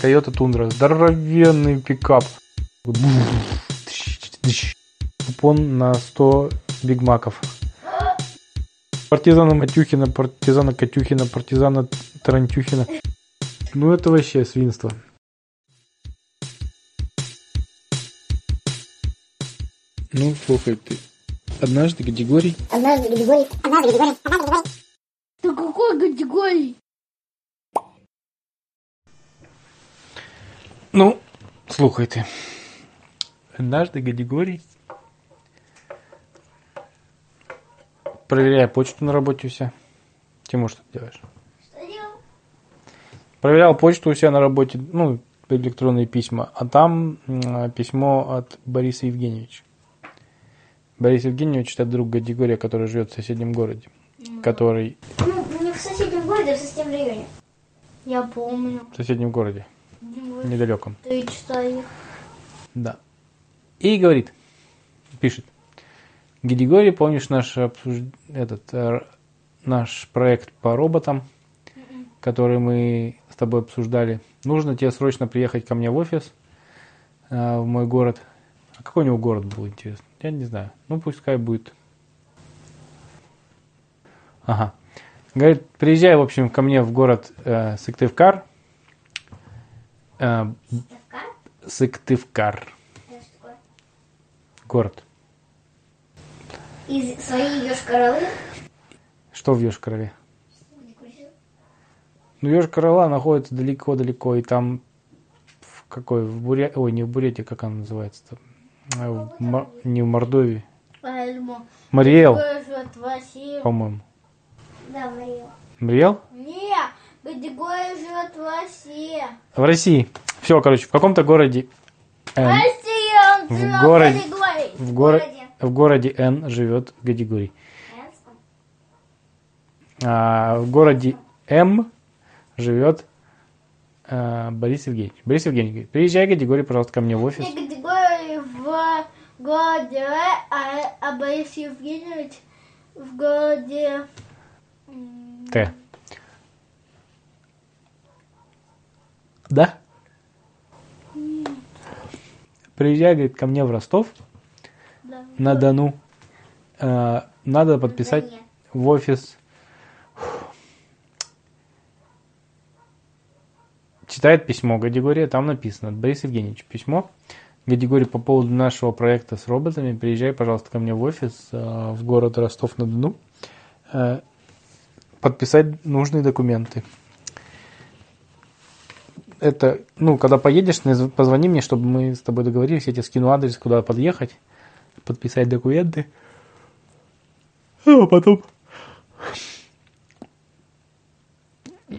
Toyota Tundra. Здоровенный пикап. Купон на 100 бигмаков. Партизана Матюхина, партизана Катюхина, партизана Тарантюхина. Ну это вообще свинство. Ну, слухай, ты однажды категорий. Однажды Григорий. Однажды Григорий. Однажды Григорий. Ты какой категории? Ну, слухай ты. Однажды Гадигорий, проверяя почту на работе у себя. Тимур, что ты делаешь? Что делал? Проверял почту у себя на работе, ну, электронные письма, а там письмо от Бориса Евгеньевича. Борис Евгеньевич это друг Гадигория, который живет в соседнем городе, который Ну, не в соседнем городе, а в соседнем районе. Я помню. в соседнем городе, Ну, недалеком. Их. Да. И говорит, пишет, Григорий, помнишь наш, обсуж- этот, э, наш проект по роботам, который мы с тобой обсуждали? Нужно тебе срочно приехать ко мне в офис, э, в мой город. А какой у него город был, интересно? Я не знаю. Ну, пускай будет. Ага. Говорит, приезжай, в общем, ко мне в город э, Сыктывкар. Э, Сыктывкар. Город. Из своей Йошкар-Олы? Что в Йошкар-Оле? Ну, Йошкар-Ола находится далеко-далеко, и там в какой, в Буре... Ой, не в Бурятии, как она называется-то? А, в Мо- Не в Мордовии. Мариэл, по-моему. Да, Мариэл. Мариэл? Не, категория живет в России. В России. Все, короче, в каком-то городе Н. Россия, он в городе-. В, горо- в городе Н живет Гадигорий. А в городе М живет а, Борис Евгеньевич. Борис Евгеньевич приезжай, Гадигорий, пожалуйста, ко мне в офис. Не категории в городе а, а Борис Евгеньевич в городе... Т. Да? Приезжай, говорит, ко мне в Ростов Да. на Дону. Э, надо подписать Доне. в офис. Читает письмо Гадигория, там написано, Борис Евгеньевич, письмо. Гадигорий, по поводу нашего проекта с роботами, приезжай, пожалуйста, ко мне в офис э, в город Ростов-на-Дону. Э, подписать нужные документы. Это, ну, когда поедешь, позвони мне, чтобы мы с тобой договорились, я тебе скину адрес, куда подъехать, подписать документы. А потом...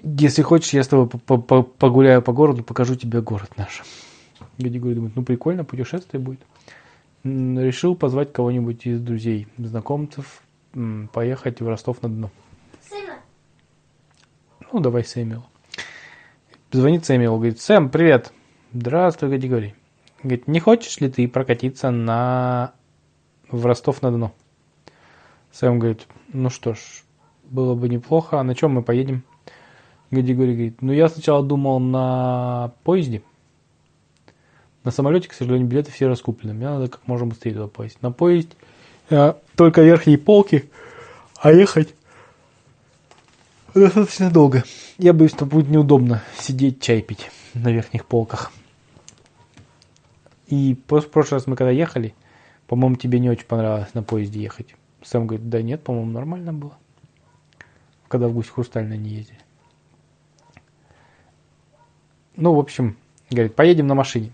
Если хочешь, я с тобой по- по- погуляю по городу, покажу тебе город наш. Гадигорий думает, ну прикольно, путешествие будет. Решил позвать кого-нибудь из друзей, знакомцев, поехать в Ростов-на-Дону. Сына? Ну, давай Сэмюэл. Звонит Сэмюэл, говорит, Сэм, привет. Здравствуй, Гадигорий. Говорит, не хочешь ли ты прокатиться на... в Ростов-на-Дону? Сэм говорит, ну что ж, было бы неплохо. А на чем мы поедем? Гадигорий говорит, ну я сначала думал на поезде. На самолете, к сожалению, билеты все раскуплены. Мне надо как можно быстрее туда поесть. На поезд э, только верхние полки, а ехать достаточно долго. Я боюсь, что будет неудобно сидеть, чай пить на верхних полках. И в прошлый раз мы когда ехали, по-моему, тебе не очень понравилось на поезде ехать. Сэм говорит, да нет, по-моему, нормально было. Когда в гусь хрустальная не ездили. Ну, в общем, говорит, поедем на машине.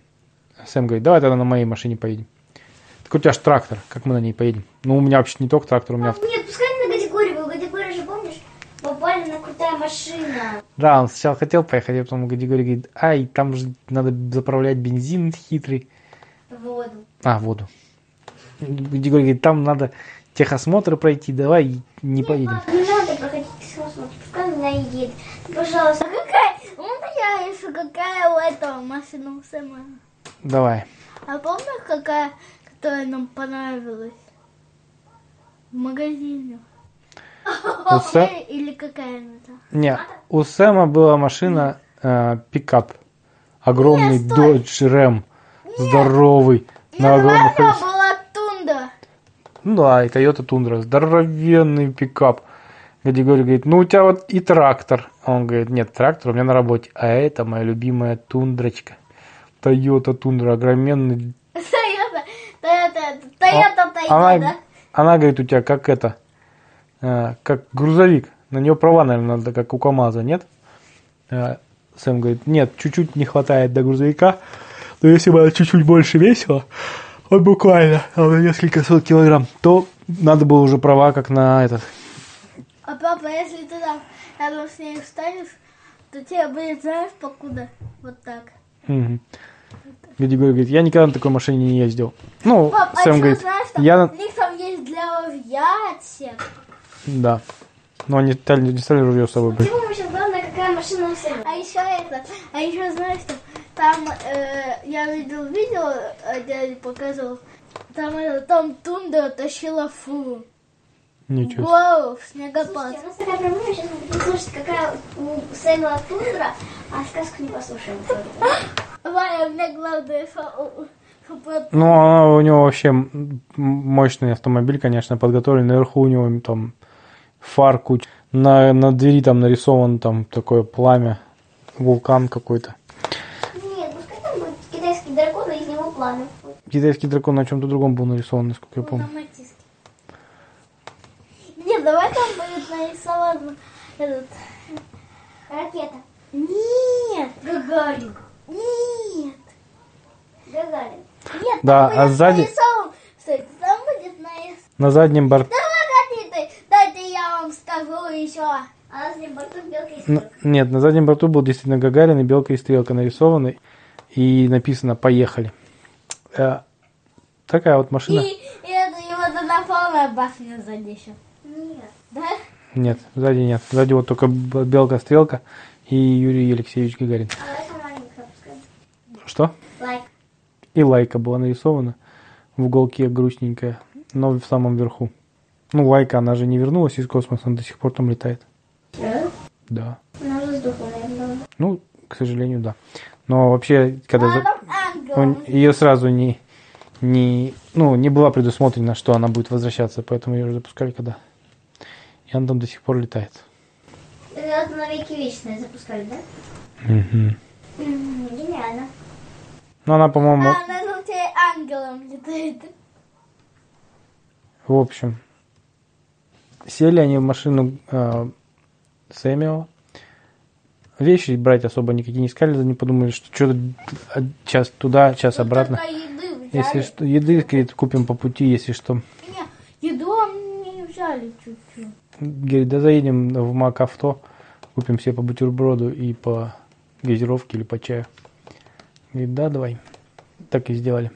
Сэм говорит, давай тогда на моей машине поедем. Так у тебя же трактор, как мы на ней поедем? Ну, у меня вообще не только трактор, у меня... авто. Нет, пускай на категории был. Категория же, помнишь? Попали на крутая машина. Да, он сначала хотел поехать, а потом Гадигорий говорит, ай, там же надо заправлять бензин хитрый. Воду. А, воду. Гадигорий говорит, там надо техосмотр пройти, давай не поедем. Не надо проходить техосмотр, пускай она едет. Пожалуйста, какая... Ну, я еще какая у этого машина у Сэма. Давай. А помнишь, какая, которая нам понравилась? В магазине. У Сэ- Или какая она там? Не, у Сэма была машина э, пикап. огромный Нет, стой. Dodge Ram, здоровый, на Нет, огромных это колесах. была тундра. Ну да, и Toyota Tundra, здоровенный пикап. Где говорю, говорит, ну у тебя вот и трактор. А Он говорит, нет, трактор у меня на работе. А это моя любимая тундрочка. Toyota Tundra, огроменный. Тойота, Тойота, Тойота, Тойота, Она, да? она говорит, у тебя как это, как грузовик. На нее права, наверное, надо, как у КамАЗа, нет? Э, Сэм говорит, нет, чуть-чуть не хватает до грузовика. Но если бы она чуть-чуть больше весила, вот буквально а, на несколько сот килограмм, то надо было уже права, как на этот, А папа, если ты там рядом с ней встанешь, то тебе будет, знаешь, покуда? Вот так. Где говорит, я никогда на такой машине не ездил. Ну, Пап, а Сэм еще говорит, знаешь, там, я... у них там есть для отсек. Да. Но они стали, не стали ружье с собой брать. Почему сейчас главное, какая машина у Сэма? А еще это, а еще знаешь, что там э, я видел видео, э, дядя показывал, там это, там тундра тащила фуру. Ничего. Вау, снегопад. Слушайте, у нас такая проблема, сейчас мы будем слушать, какая у Сэма тундра, а сказку не послушаем. Ваня, мне главное, что, что про- Ну, она, у него вообще мощный автомобиль, конечно, подготовлен. Наверху у него там фар куча. На, на двери там нарисован там такое пламя, вулкан какой-то. Нет, пускай там будет китайский дракон, и из него пламя. Китайский дракон на чем-то другом был нарисован, насколько я помню. там оттиски. Нет, давай там будет нарисован этот... Ракета. Нет, Гагарин. нет, Гагарин. нет, Да, там а будет сзади- нарисован... Стой, там будет нарисован... На заднем борту... Да дайте я вам скажу еще. А на ним борту белка и стрелка. Нет, на заднем борту был действительно Гагарин и белка и стрелка нарисованы. И написано «Поехали». Э, такая вот машина. и это и вот она полная башня сзади еще. Нет. Да? Нет, сзади нет. Сзади вот только белка-стрелка и Юрий Алексеевич Гагарин. А это. Что? Лайк. И лайка была нарисована в уголке грустненькая, но в самом верху. Ну, лайка, она же не вернулась из космоса, она до сих пор там летает. Да? Да. Она уже сдохла, наверное. Ну, к сожалению, да. Но вообще, когда за- он- ее сразу не, не, ну, не была предусмотрена, что она будет возвращаться, поэтому ее уже запускали когда. И она там до сих пор летает. Это на веки вечные запускали, да? М, Гениально. Ну, она, по-моему, А она там тебе ангелом летает. В общем, сели они в машину э, Сэмюэла. Вещи брать особо никакие не искали, они подумали, что что-то час туда, час обратно. Только еды взяли. Если что, еды, говорит, купим по пути, если что. Не, еду они не взяли чуть-чуть. Говорит, да заедем в Мак авто, купим себе по бутерброду и по газировке или по чаю. Говорит, да, давай. Так и сделали.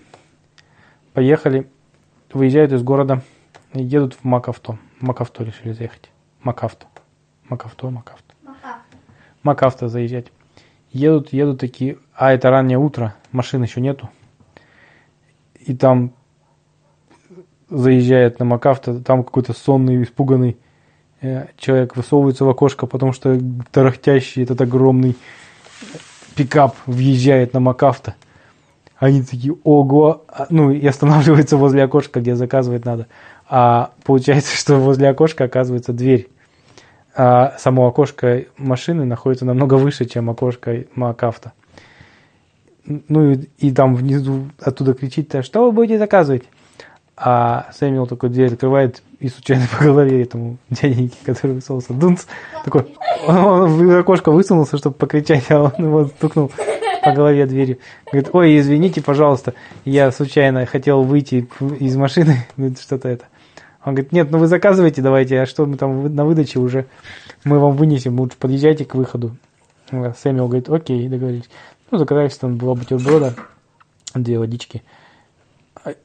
Поехали, выезжают из города, и едут в Мак авто. Мак авто решили заехать. Мак авто. Мак авто, Мак авто. Мака. Мак авто заезжать. Едут, едут такие, а это раннее утро, машин еще нету. И там заезжает на Макавто, там какой-то сонный, испуганный э, человек высовывается в окошко, потому что тарахтящий этот огромный пикап въезжает на Макавто. Они такие, ого, А, ну и останавливается возле окошка, где заказывать надо. А получается, что возле окошка оказывается дверь. А само окошко машины находится намного выше, чем окошко Макавто. Ну и, и там внизу оттуда кричит, «А что вы будете заказывать? А Сэмюэл такой дверь открывает и случайно по голове этому дяденьке, который высунулся. Дунц. Такой, он, он в окошко высунулся, чтобы покричать, а он его стукнул по голове дверью. Говорит, ой, извините, пожалуйста, я случайно хотел выйти из машины, что-то это. Он говорит, нет, ну вы заказывайте давайте, а что мы там на выдаче уже, мы вам вынесем, лучше подъезжайте к выходу. А Сэмюэл говорит, окей, договорились. Ну, заказали там два бутерброда, две водички.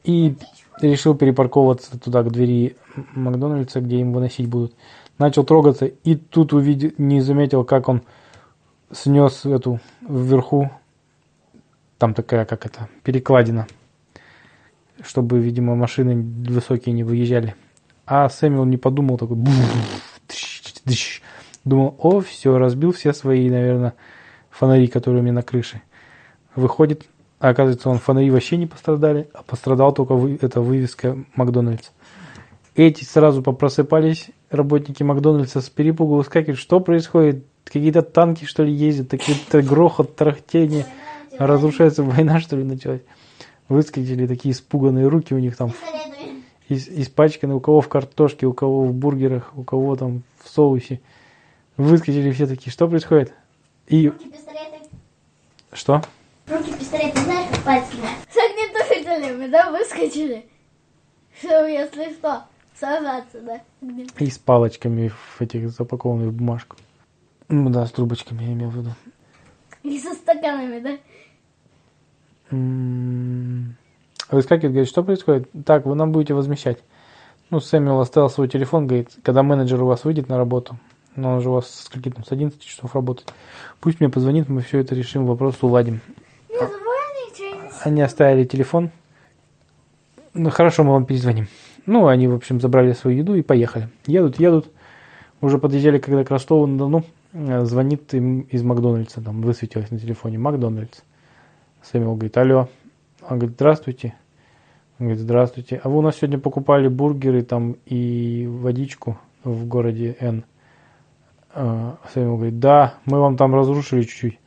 И решил перепарковываться туда, к двери Макдональдса, где им выносить будут. Начал трогаться, и тут увидел, не заметил, как он снес эту вверху, там такая, как это, перекладина, чтобы, видимо, машины высокие не выезжали. А Сэмюэл не подумал, такой, думал, о, все, разбил все свои, наверное, фонари, которые у меня на крыше. Выходит, а оказывается, он фонари вообще не пострадали, а пострадал только вы, эта вывеска Макдональдс. Эти сразу попросыпались, работники Макдональдса с перепугу выскакивают. Что происходит? Какие-то танки, что ли, ездят? Какие-то грохот, тарахтение. Разрушается война, что ли, началась? Выскочили такие испуганные руки у них там Ис- испачканы, у кого в картошке, у кого в бургерах, у кого там в соусе. Выскочили все такие, что происходит? И Руки пистолеты. что? Руки пистолеты, знаешь, как пальцы? С огнетушителями, да, выскочили? Чтобы, если что, сажаться, да? И с палочками в этих запакованных в бумажку. Ну да, с трубочками я имел в виду. И со стаканами, да? М, Выскакивает, говорит, что происходит? Так, вы нам будете возмещать. Ну, Сэмюэл оставил свой телефон, говорит, когда менеджер у вас выйдет на работу, но он же у вас с каких там, с 11 часов работает, пусть мне позвонит, мы все это решим, вопрос уладим. Они оставили телефон. Ну, хорошо, мы вам перезвоним. Ну, они, в общем, забрали свою еду и поехали. Едут, едут. Уже подъезжали, когда к Ростову-на-Дону. э, Звонит им из Макдональдса, там высветилось на телефоне Макдональдс. Сэмюэл говорит, алло. Он говорит, здравствуйте. Он говорит, здравствуйте. А вы у нас сегодня покупали бургеры там и водичку в городе Н. А, Сэмюэл говорит, да, мы вам там разрушили чуть-чуть.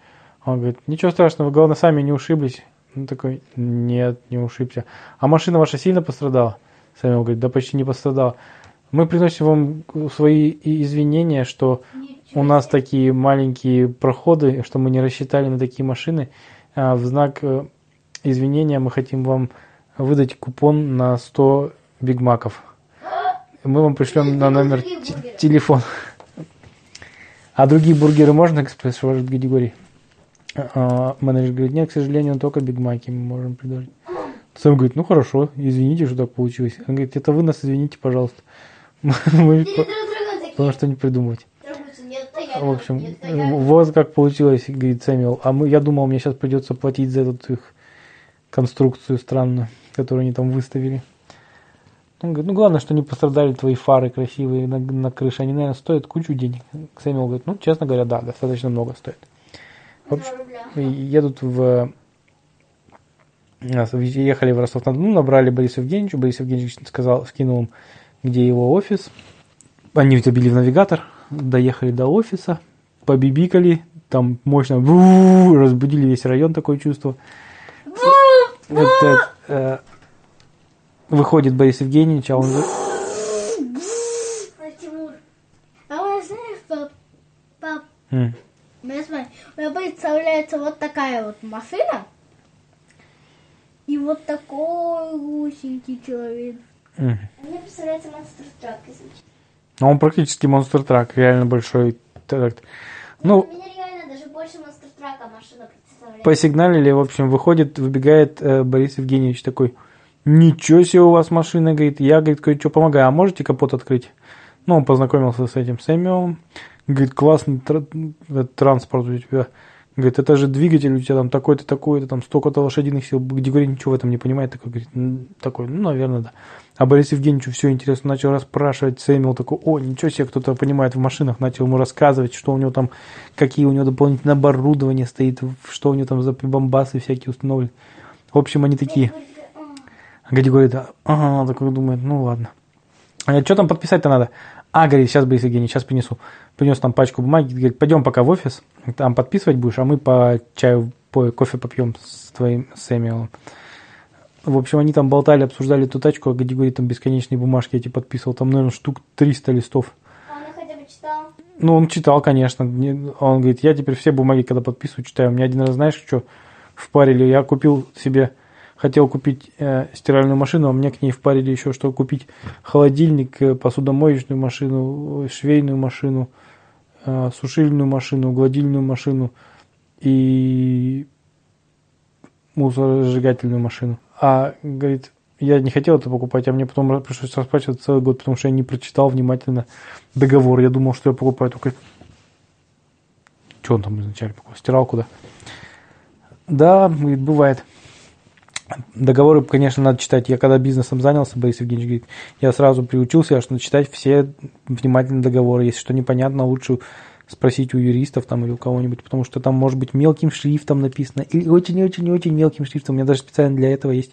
Он говорит, ничего страшного, вы, главное, сами не ушиблись. Он такой, нет, не ушибся. А машина ваша сильно пострадала? Сэмюэл говорит, да почти не пострадала. Мы приносим вам свои извинения, что у нас такие маленькие проходы, что мы не рассчитали на такие машины. А в знак э, извинения мы хотим вам выдать купон на 100 бигмаков. Мы вам пришлем на номер телефон. А другие бургеры можно экспресс категории? А, менеджер говорит, нет, к сожалению, только бигмаки мы можем предложить. Сэм говорит, ну хорошо, извините, что так получилось. Он говорит, это вы нас извините, пожалуйста. Мы потому что не придумывать. В общем, вот как получилось, говорит Сэмюэл. А мы, я думал, мне сейчас придется платить за эту их конструкцию странную, которую они там выставили. Он говорит, ну главное, что не пострадали твои фары красивые на, на крыше. Они, наверное, стоят кучу денег. Сэмюэл говорит, ну, честно говоря, да, достаточно много стоит. В общем, едут в... нас Ехали в Ростов-на-Дону, набрали Борису Евгеньевичу. Борис Евгеньевич сказал, скинул им, где его офис. Они забили в навигатор, доехали до офиса, побибикали, там мощно бу- разбудили весь район, такое чувство. Это, э, выходит Борис Евгеньевич, а он... Ой, Тимур. А вы знаешь, что, пап, М, у меня, смотри, у меня представляется вот такая вот машина, и вот такой гусенький человек. м. Мне представляется монстр трак. А он практически монстр трак, реально большой тракт. Ну, Меня реально даже больше монстр трака машина представляет. Посигналили, в общем, выходит, выбегает э, Борис Евгеньевич такой, ничего себе у вас машина, говорит, я, говорит, кое-что помогаю, а можете капот открыть? Ну, он познакомился с этим Сэмюэлом, говорит, классный тр- транспорт у тебя, говорит, это же двигатель у тебя там такой-то, такой-то, там столько-то лошадиных сил, где говорит, ничего в этом не понимает, такой, говорит, «М, такой, ну, наверное, да. А Борис Евгеньевичу все интересно, начал расспрашивать, Сэмюэл такой, о, ничего себе, кто-то понимает в машинах, начал ему рассказывать, что у него там, какие у него дополнительное оборудование стоит, что у него там за прибамбасы всякие установлены. В общем, они такие. А Гади говорит, ага, такой думает, ну ладно. А что там подписать-то надо? А, говорит, сейчас, Борис Евгеньевич, сейчас принесу. Принес там пачку бумаги, говорит, пойдем пока в офис, там подписывать будешь, а мы по чаю, по кофе попьем с твоим Сэмюэлом. В общем, они там болтали, обсуждали эту тачку, а говорит, там бесконечные бумажки эти подписывал, там, наверное, штук 300 листов. А он хотя бы читал. Ну, он читал, конечно. Не- Он говорит, я теперь все бумаги, когда подписываю, читаю. Мне один раз, знаешь, что впарили? Я купил себе, хотел купить э, стиральную машину, а мне к ней впарили еще, что купить холодильник, э, посудомоечную машину, э, швейную машину, сушильную машину, гладильную машину и мусоросжигательную машину. А, говорит, я не хотел это покупать, а мне потом пришлось расплачиваться целый год, потому что я не прочитал внимательно договор. Я думал, что я покупаю только... Что он там изначально покупал? Стиралку, да? Да, говорит, бывает. Договоры, конечно, надо читать. Я когда бизнесом занялся, Борис Евгеньевич говорит, я сразу приучился, надо читать все внимательно договоры. Если что непонятно, лучше спросить у юристов там или у кого-нибудь, потому что там может быть мелким шрифтом написано или очень-очень-очень мелким шрифтом. У меня даже специально для этого есть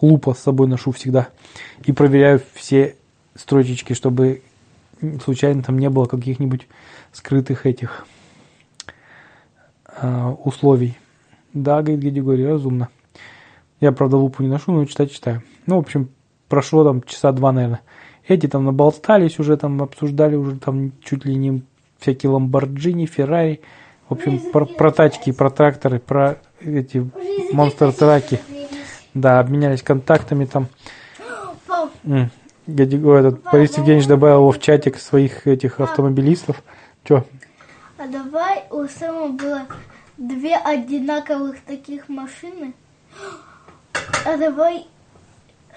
лупа с собой ношу всегда и проверяю все строчечки, чтобы случайно там не было каких-нибудь скрытых этих а, условий. Да, говорит Григорий, разумно. Я, правда, лупу не ношу, но читать читаю. Ну, в общем, прошло там часа два, наверное. Эти там наболтались уже, там обсуждали уже там чуть ли не всякие Ламборджини, Феррари. В общем, про, про тачки, про тракторы, про эти монстр-траки. Да, обменялись контактами там. Гади- ой, этот Борис Евгеньевич добавил его в чатик своих этих автомобилистов. Че? а давай у Сэма было две одинаковых таких машины. А давай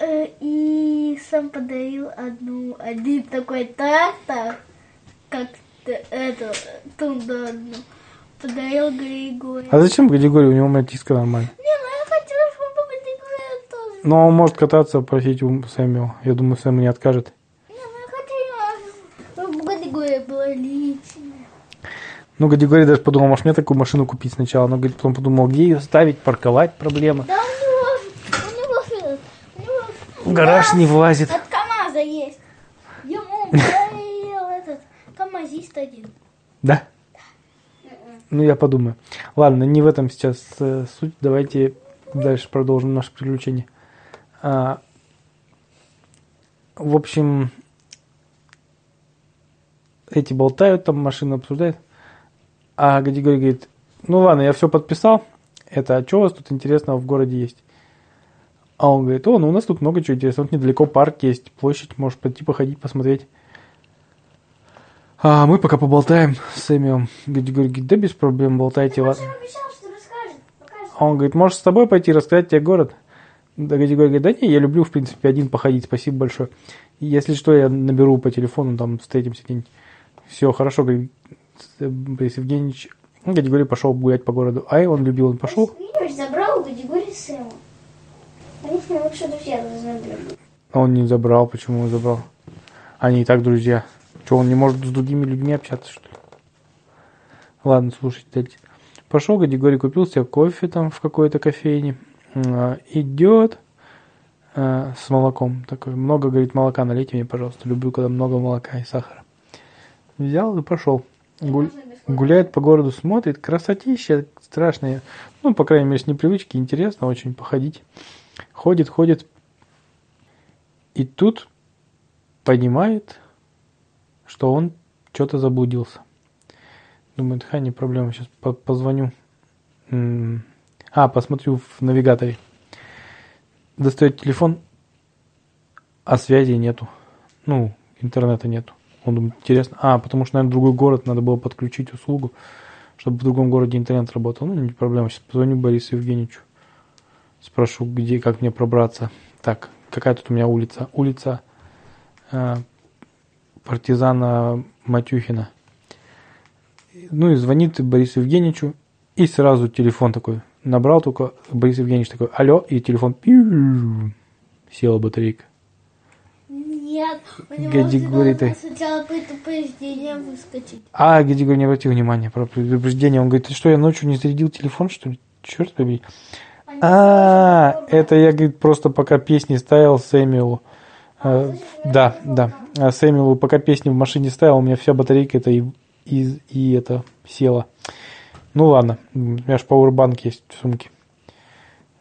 э, и Сэм подарил одну, один такой трактор, как эту тунду одну. Подарил Григорию. А зачем Григорий? У него матиска нормально. Не, ну я хотела, чтобы Григорий тоже. Но он может кататься, просить у Сэмюэла. Я думаю, Сэм не откажет. Не, ну я хотела, чтобы Григория была личная. Ну, Григорий даже подумал, может мне такую машину купить сначала. Но говорит, потом подумал, где ее ставить, парковать, проблема. Да у него, у него, этот, у него В гараж не влазит. От КамАЗа есть. Ему подарил этот КамАЗист один. Да? Ну, я подумаю. Ладно, не в этом сейчас э, суть. Давайте дальше продолжим наше приключение. А, в общем, эти болтают, там машину обсуждают. А Григорий говорит, ну ладно, я все подписал. Это, а что у вас тут интересного в городе есть? А он говорит, о, ну у нас тут много чего интересного. Вот недалеко парк есть, площадь, можешь пойти походить, посмотреть. А мы пока поболтаем с Сэмиом. Григорий говорит, да без проблем, болтайте, ладно. Он. А говорит, можешь с тобой пойти рассказать тебе город? Да, Григорий говорит, да не, я люблю, в принципе, один походить, спасибо большое. Если что, я наберу по телефону, там встретимся где-нибудь. Все, хорошо, говорит Борис Евгеньевич. Григорий пошел гулять по городу. Ай, он любил, он пошел. Забрал у Гадигория Сэма. Они с ним друзья должны. А он не забрал, почему он забрал? Они и так друзья. Что, он не может с другими людьми общаться, что ли? Ладно, слушайте, дальше. Пошел, Григорий купил себе кофе там в какой-то кофейне. А, Идет а, с молоком. Такой, много, говорит, молока налейте мне, пожалуйста. Люблю, когда много молока и сахара. Взял и пошел. Гуль- Гуляет по городу, смотрит, красотища страшная. Ну, по крайней мере, с непривычки, интересно очень походить. Ходит, ходит. И тут понимает, что он что-то заблудился. Думает, ха, не проблема, сейчас по- позвоню. М, А, посмотрю в навигаторе. Достает телефон, а связи нету. Ну, интернета нету. Он думает, интересно. А, потому что, наверное, другой город, надо было подключить услугу, чтобы в другом городе интернет работал. Ну, не проблема. Сейчас позвоню Борису Евгеньевичу. Спрошу, где, как мне пробраться. Так, какая тут у меня улица? Улица э, партизана Матюхина. Ну и звонит Борису Евгеньевичу, и сразу телефон такой набрал только, Борис Евгеньевич такой, алло, и телефон села батарейка. Нет, у него говорит, сначала предупреждение выскочить. А, Гедигор не обратил внимания про предупреждение. Он говорит, ты что, я ночью не зарядил телефон, что ли? Черт побери. А, это я, говорит, просто пока песни ставил Сэмюэлу. А, Да, да. А Сэмюэлу пока песни в машине ставил, у меня вся батарейка это и, и, и это села. Ну ладно, у меня же пауэрбанк есть в сумке.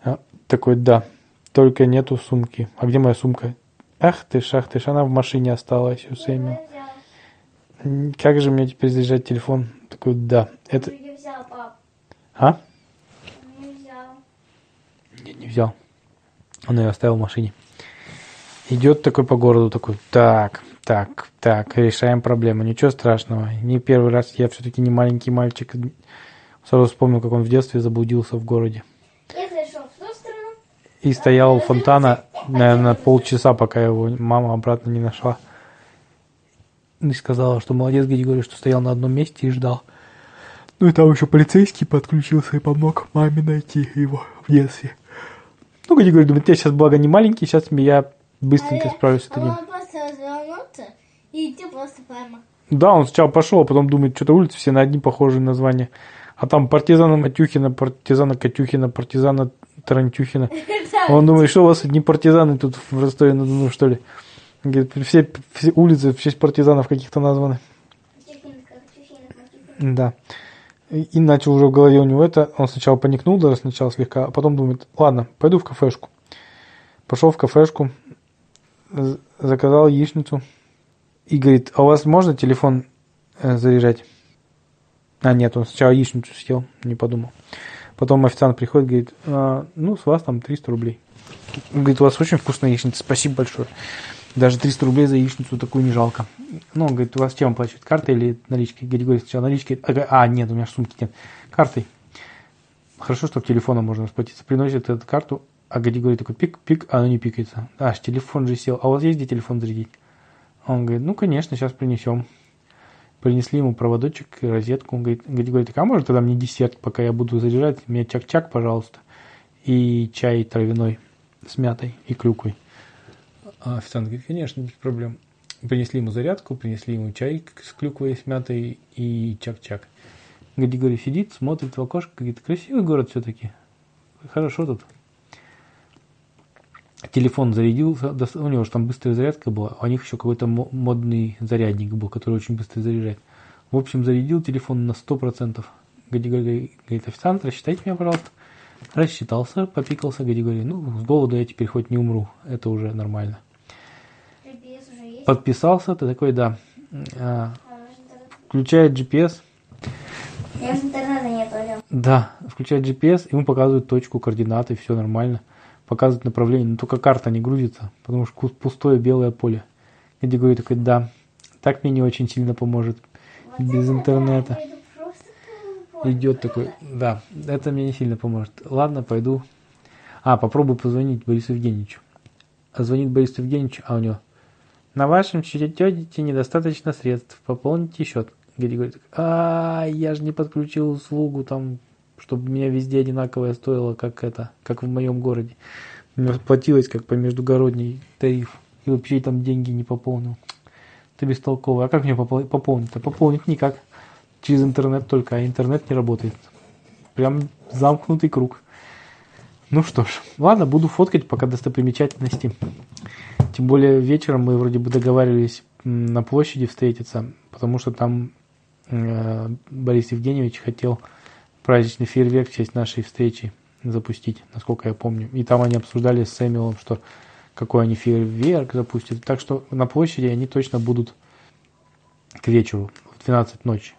А, Такой, да, только нету сумки. А где моя сумка? Ах ты ж, ах ты ж, она в машине осталась у Сэмюэла. Как же мне теперь заряжать телефон? Такой, да. Это... А? Не взял. Он ее оставил в машине. Идет такой по городу, такой, так, так, так, решаем проблему. Ничего страшного. Не первый раз я все-таки не маленький мальчик. Сразу вспомнил, как он в детстве заблудился в городе. Я зашел в ту сторону. И стоял у фонтана, наверное, полчаса, пока его мама обратно не нашла. И сказала, что молодец Григорий, что стоял на одном месте и ждал. Ну и там еще полицейский подключился и помог маме найти его в детстве. Ну, Григорий думает, я сейчас, благо, не маленький, сейчас я быстренько справлюсь с А этим. он просто развернуться и идти просто прямо. Да, он сначала пошел, а потом думает, что-то улицы все на одни похожие названия. А там партизана Матюхина, партизана Катюхина, партизана Тарантюхина. Он думает, что у вас одни партизаны тут в Ростове-на-Дону, что ли? Говорит, все, все улицы в честь партизанов каких-то названы. Да. И, начал уже в голове у него это. Он сначала паникнул даже сначала слегка, а потом думает, ладно, пойду в кафешку. Пошел в кафешку, заказал яичницу. И говорит, а у вас можно телефон э, заряжать? А, нет, он сначала яичницу съел, не подумал. Потом официант приходит, говорит, «А, ну, с вас там 300 рублей. Говорит, у вас очень вкусная яичница, спасибо большое. Даже 300 рублей за яичницу такую не жалко. Ну, он говорит, у вас чем оплачивать, картой или наличкой? Григорий сначала наличкой. А, А, нет, у меня сумки нет. Картой. Хорошо, что телефоном можно расплатиться. Приносит эту карту, а Григорий такой пик-пик, а она не пикается. Аж телефон же сел. А у вас есть где телефон зарядить? Он говорит, ну, конечно, сейчас принесем. Принесли ему проводочек и розетку. Он говорит, Григорий, так а может тогда мне десерт, пока я буду заряжать? Мне чак-чак, пожалуйста. И чай травяной с мятой и клюквой. А официант говорит, конечно, без проблем. Принесли ему зарядку, принесли ему чай с клюквой, с мятой и чак-чак. Григорий сидит, смотрит в окошко, говорит, красивый город все-таки. Хорошо тут. Телефон зарядился, у него же там быстрая зарядка была, а у них еще какой-то мо- модный зарядник был, который очень быстро заряжает. В общем, зарядил телефон на 100%. Григорий говорит, официант, рассчитайте меня, пожалуйста. Рассчитался, попикался, Григорий, ну, с голоду я теперь хоть не умру, это уже нормально. Подписался, ты такой, да. А, интернет- Включает GPS, Я интернета нет. Да, включает GPS, ему показывают точку, координаты, все нормально. Показывает направление, но только карта не грузится, потому что пустое белое поле. Эдди говорит такой, да, так мне не очень сильно поможет. Вот Без интернета. да. Идет такой, да, это мне не сильно поможет. Ладно, пойду. А, попробую позвонить Борису Евгеньевичу. Звонит Борису Евгеньевичу, а у него, на вашем счете недостаточно средств, пополните счет. Георгий говорит, а, я же не подключил услугу там, чтобы меня везде одинаковое стоило, как это, как в моем городе. Мне платилось как по междугородней тариф. И вообще там деньги не пополнил. Ты бестолковый. А как мне попол- пополнить-то? Пополнить никак. Через интернет только, а интернет не работает. Прям замкнутый круг. Ну что ж, ладно, буду фоткать пока достопримечательности. Тем более вечером мы вроде бы договаривались на площади встретиться, потому что там э, Борис Евгеньевич хотел праздничный фейерверк в честь нашей встречи запустить, насколько я помню. И там они обсуждали с Сэмюэлом, что какой они фейерверк запустят. Так что на площади они точно будут к вечеру, в 12 ночи.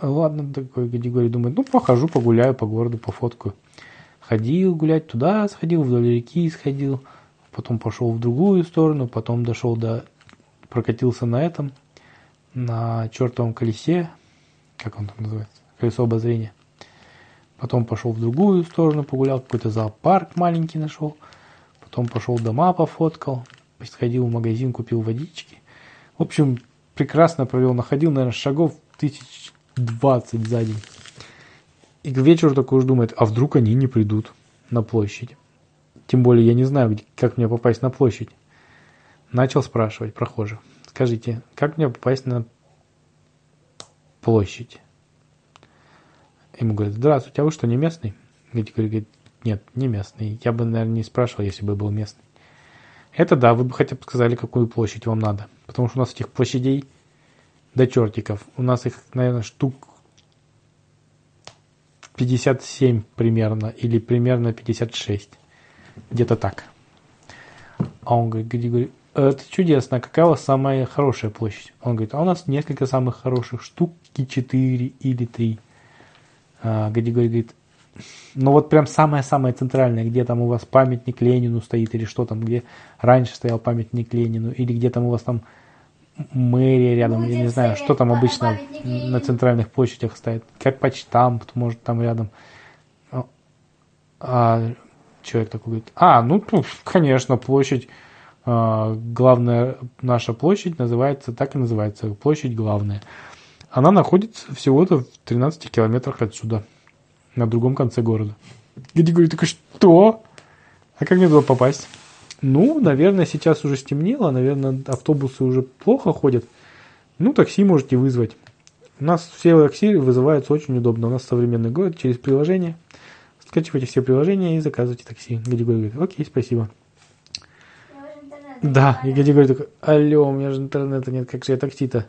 Ладно, такой категории думает, ну, похожу, погуляю по городу, пофоткаю. Ходил гулять туда, сходил, вдоль реки сходил, потом пошел в другую сторону, потом дошел до... прокатился на этом, на чертовом колесе, как он там называется, колесо обозрения. Потом пошел в другую сторону, погулял, какой-то зоопарк маленький нашел. Потом пошел дома пофоткал, сходил в магазин, купил водички. В общем, прекрасно провел, находил, наверное, шагов тысяч двадцать за день. И к вечеру такой уж думает, а вдруг они не придут на площадь. Тем более я не знаю, как мне попасть на площадь. Начал спрашивать прохожих. Скажите, как мне попасть на площадь? Ему говорят, здравствуйте, а вы что, не местный? Говорит, говорит, нет, не местный. Я бы, наверное, не спрашивал, если бы был местный. Это да, вы бы хотя бы сказали, какую площадь вам надо. Потому что у нас этих площадей до чертиков. У нас их, наверное, штук 57 примерно, или примерно 56. Где-то так. А он говорит, Григорий, это чудесно, какая у вас самая хорошая площадь? Он говорит, а у нас несколько самых хороших, штуки 4 или 3. А, Григорий говорит, ну вот прям самая-самая центральная, где там у вас памятник Ленину стоит, или что там, где раньше стоял памятник Ленину, или где там у вас там мэрия рядом, я не знаю, что там обычно на центральных площадях стоит. Как почтамт, может, там рядом. А- А человек такой говорит, а, ну, конечно, площадь, а, главная наша площадь называется, так и называется, площадь главная. Она находится всего-то в 13 километрах отсюда, на другом конце города. Геди говорит, такой, что? А как мне туда попасть? Ну, наверное, сейчас уже стемнело, наверное, автобусы уже плохо ходят. Ну, такси можете вызвать. У нас все такси вызываются очень удобно. У нас современный город через приложение. Скачивайте все приложения и заказывайте такси. Гадигорий говорит, окей, спасибо. Да, и Гадигорий такой, алло, у меня же интернета нет, как же я такси-то?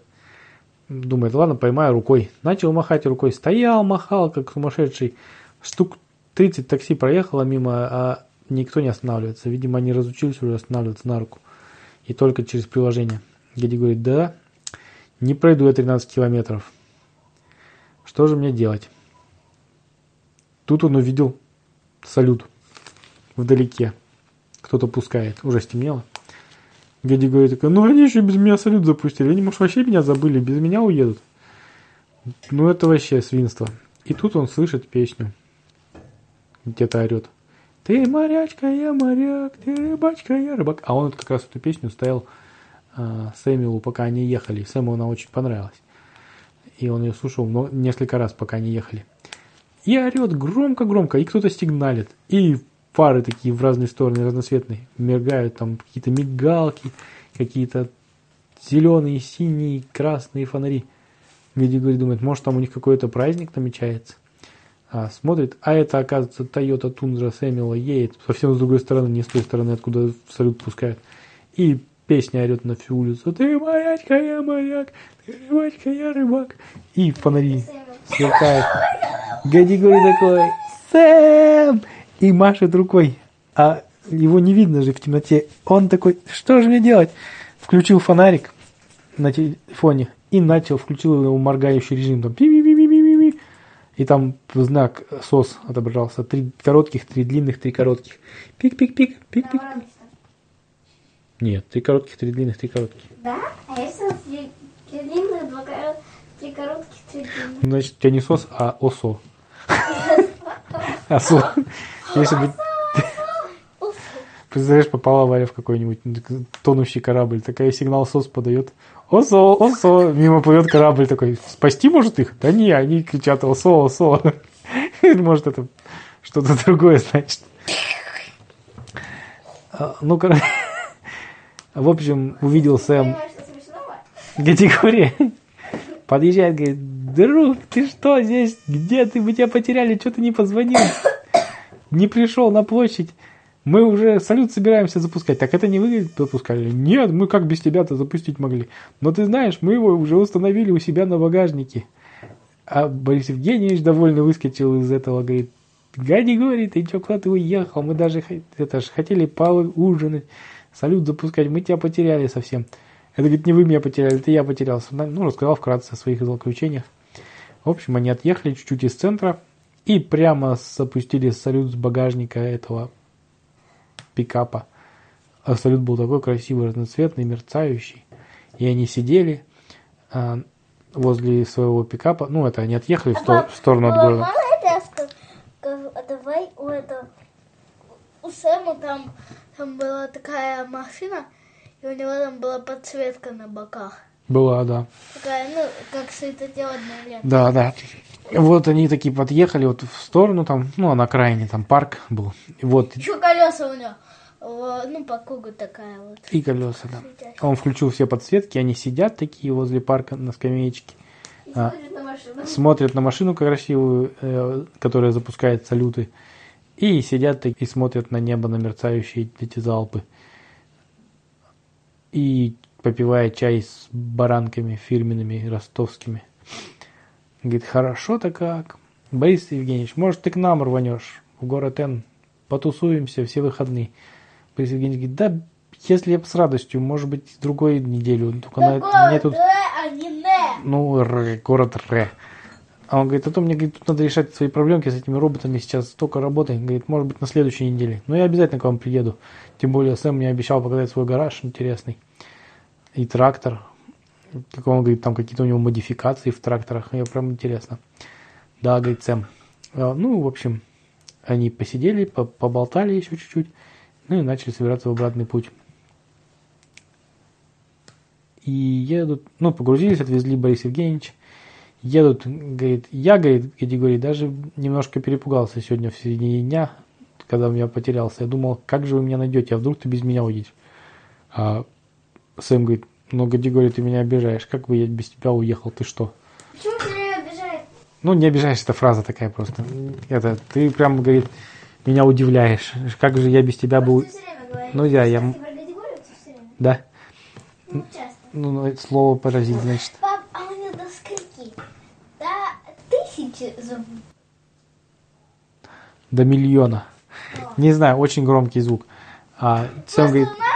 Думает, ладно, поймаю рукой. Начал махать рукой, стоял, махал, как сумасшедший. Штук 30 такси проехало мимо, а никто не останавливается. Видимо, они разучились уже останавливаться на руку. И только через приложение. Гади говорит, да, не пройду я 13 километров. Что же мне делать? Тут он увидел салют вдалеке. Кто-то пускает. Уже стемнело. Гади говорит, ну они еще без меня салют запустили. Они, может, вообще меня забыли, без меня уедут. Ну это вообще свинство. И тут он слышит песню. Где-то орет. Ты морячка, я моряк, ты рыбачка, я рыбак. А он вот как раз эту песню ставил а, Сэмюэлу, пока они ехали. Сэму она очень понравилась. И он ее слушал но несколько раз, пока они ехали. И орет громко-громко, и кто-то сигналит. И фары такие в разные стороны, разноцветные. Мигают там какие-то мигалки, какие-то зеленые, синие, красные фонари. Люди говорит, думает, может там у них какой-то праздник намечается. А, смотрит, а это, оказывается, Toyota Tundra Сэмюэла едет совсем с другой стороны, не с той стороны, откуда салют пускают. И песня орет на всю улицу. Ты морячка, я моряк, ты рыбачка, я рыбак. И фонари сверкают. Гадигорий такой, Сэм! И машет рукой. А его не видно же в темноте. Он такой, что же мне делать? Включил фонарик на телефоне и начал, включил его моргающий режим. Там, пи-пи-пи-пи-пи-пи. И там знак СОС отображался. Три коротких, три длинных, три коротких. Пик-пик-пик, пик-пик. Нет, три коротких, три длинных, три коротких. Да? А если три, три длинных, два коро- три коротких, три длинных? Значит, у тебя не СОС, а ОСО. ОСО. Если бы, представляешь, попала Варя в какой-нибудь тонущий корабль, такая сигнал СОС подает. ОСО, ОСО, мимо плывет корабль такой, спасти может их? Да не, они кричат ОСО, ОСО. Может это что-то другое значит. А, Ну, короче, в общем, увидел Сэм категория. Подъезжает, говорит, друг, ты что здесь? Где ты? Мы тебя потеряли, что ты не позвонил? Не пришел на площадь. Мы уже салют собираемся запускать. Так это не вы запускали? Нет, мы как без тебя-то запустить могли. Но ты знаешь, мы его уже установили у себя на багажнике. А Борис Евгеньевич довольно выскочил из этого, говорит, Гади говорит, ты что, куда ты уехал? Мы даже это ж, хотели поужинать, салют запускать, мы тебя потеряли совсем. Это, говорит, не вы меня потеряли, это я потерялся. Ну, рассказал вкратце о своих злоключениях. В общем, они отъехали чуть-чуть из центра и прямо запустили салют с багажника этого пикапа. А салют был такой красивый, разноцветный, мерцающий. И они сидели а, возле своего пикапа. Ну, это они отъехали в, сто- в сторону от города. А давай у этого, у Сэма там, там была такая машина, и у него там была подсветка на боках. Была, да. Такая, ну, как светодиодная лента. Да, да. Вот они такие подъехали вот в сторону там, ну, а на окраине там парк был. И вот Еще колеса у него, ну, по кругу такая вот. и колеса, да. светящая. Он включил все подсветки, они сидят такие возле парка на скамеечке, И А. смотрит на машину. смотрят на машину красивую, э, которая запускает салюты, и сидят и смотрят на небо, на мерцающие эти залпы. И попивая чай с баранками фирменными ростовскими. Говорит, хорошо-то как. Борис Евгеньевич, может, ты к нам рванешь в город Н? Потусуемся все выходные. Борис Евгеньевич говорит, да, если я с радостью, может быть, другой неделю. Только на, мне тут а ну, Р, город Р. А он говорит, а то мне говорит, тут надо решать свои проблемки с этими роботами, сейчас столько работы. Говорит, может быть, на следующей неделе. Но я обязательно к вам приеду. Тем более, Сэм мне обещал показать свой гараж интересный. И трактор. Как он говорит, там какие-то у него модификации в тракторах. Мне прям интересно. Да, говорит Сэм. А, Ну, в общем, они посидели, по- поболтали еще чуть-чуть. Ну и начали собираться в обратный путь. И едут, ну, погрузились, отвезли Борис Евгеньевич. Едут, говорит, я, говорит, категории, даже немножко перепугался сегодня в середине дня. когда я потерялся. Я думал, как же вы меня найдете, а вдруг ты без меня уедешь? А Сэм говорит, ну, Гади говорит, ты меня обижаешь. Как бы я без тебя уехал, ты что? Почему все время обижает? Ну, не обижаешь, это фраза такая просто. Это, ты прям, говорит, меня удивляешь. Как же я без тебя был... Ты. Ну, я, я... Ты время. Да. Ну, часто. Ну, ну, это слово поразить, значит. Пап, а у него до скольки? До тысячи зубов. До миллиона. Не знаю, очень громкий звук. А Сэм говорит, у нас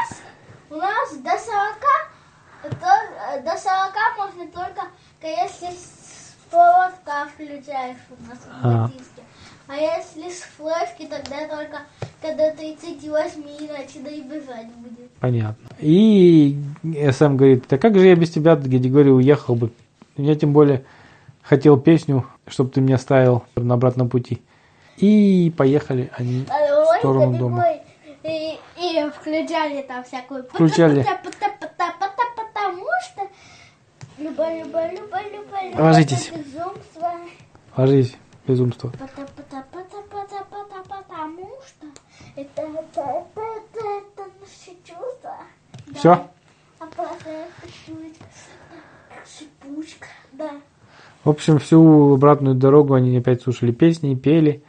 до 40, то, э, до 40 можно только, если с проводка включаешь у нас в А. батиске. А если с флешки, тогда только когда 38 иначе да и бежать будет. понятно. И Сэм говорит, да как же я без тебя, Григорий, уехал бы. Я тем более хотел песню, чтобы ты меня ставил на обратном пути. И поехали они в сторону дома. И включали там всякую... Включали. Потому что... Люба, люба, люба, люба. Ложитесь. безумство. Ложись, безумство. Потому что... Это, это, это, это, это наши чувства. Все? А. Шипучка. Да. В общем, всю обратную дорогу они опять слушали песни, пели.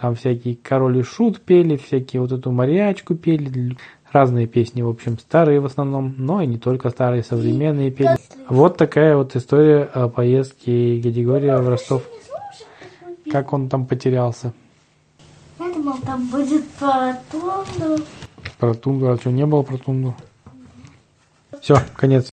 Там всякие король и шут пели, всякие вот эту мариачку пели. Разные песни, в общем, старые в основном, но и не только старые, современные пели. Вот такая вот история о поездке Гадигория в Ростов. Как он там потерялся. Я думал, там будет потом, но... Про тундру, а что, не было про тундру? Все, конец.